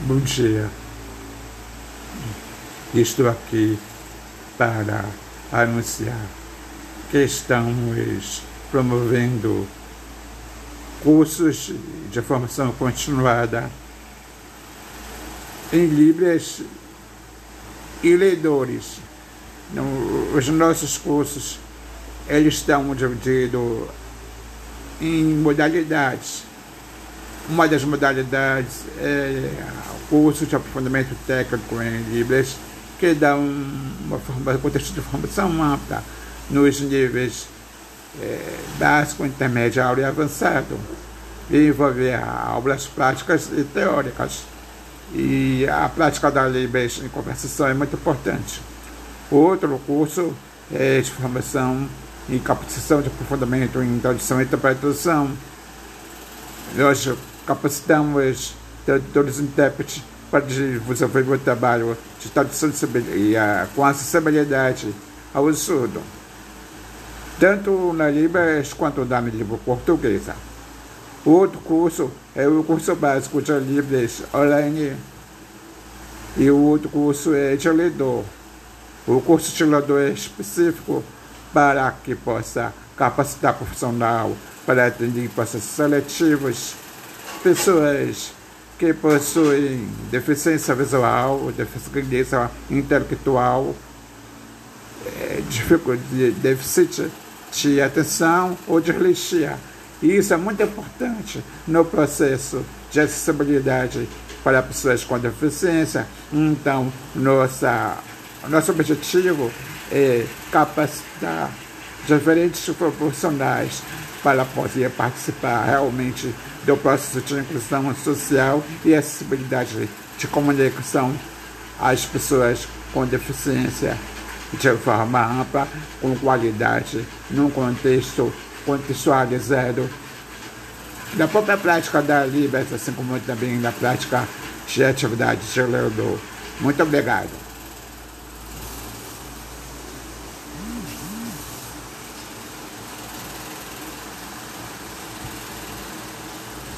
Bom dia. Estou aqui para anunciar que estamos promovendo cursos de formação continuada em Libras e leitores. Os nossos cursos eles estão divididos em modalidades. Uma das modalidades é o curso de aprofundamento técnico em Libras, que dá uma forma, contexto de formação ampla nos níveis é, básico, intermediário e avançado. E envolve aulas práticas e teóricas. E a prática da Libras em conversação é muito importante. Outro curso é de formação em capacitação de aprofundamento em tradução e interpretação. Nós capacitamos tradutores e intérpretes para desenvolver o trabalho de tradução e, com acessibilidade ao surdo, tanto na Libras quanto na língua portuguesa. O outro curso é o curso básico de Libras online e o outro curso é de leitor. O curso de leitor é específico para que possa capacitar profissional para atender processos seletivos, pessoas que possuem deficiência visual, deficiência intelectual, é, déficit de atenção ou dislexia. E isso é muito importante no processo de acessibilidade para pessoas com deficiência. Então, nossa, nosso objetivo é, capacitar diferentes profissionais para poder participar realmente do processo de inclusão social e acessibilidade de comunicação às pessoas com deficiência de forma ampla, com qualidade, num contexto contextualizado da própria prática da Libras, assim como também da prática de atividade de Leodor. Muito obrigado.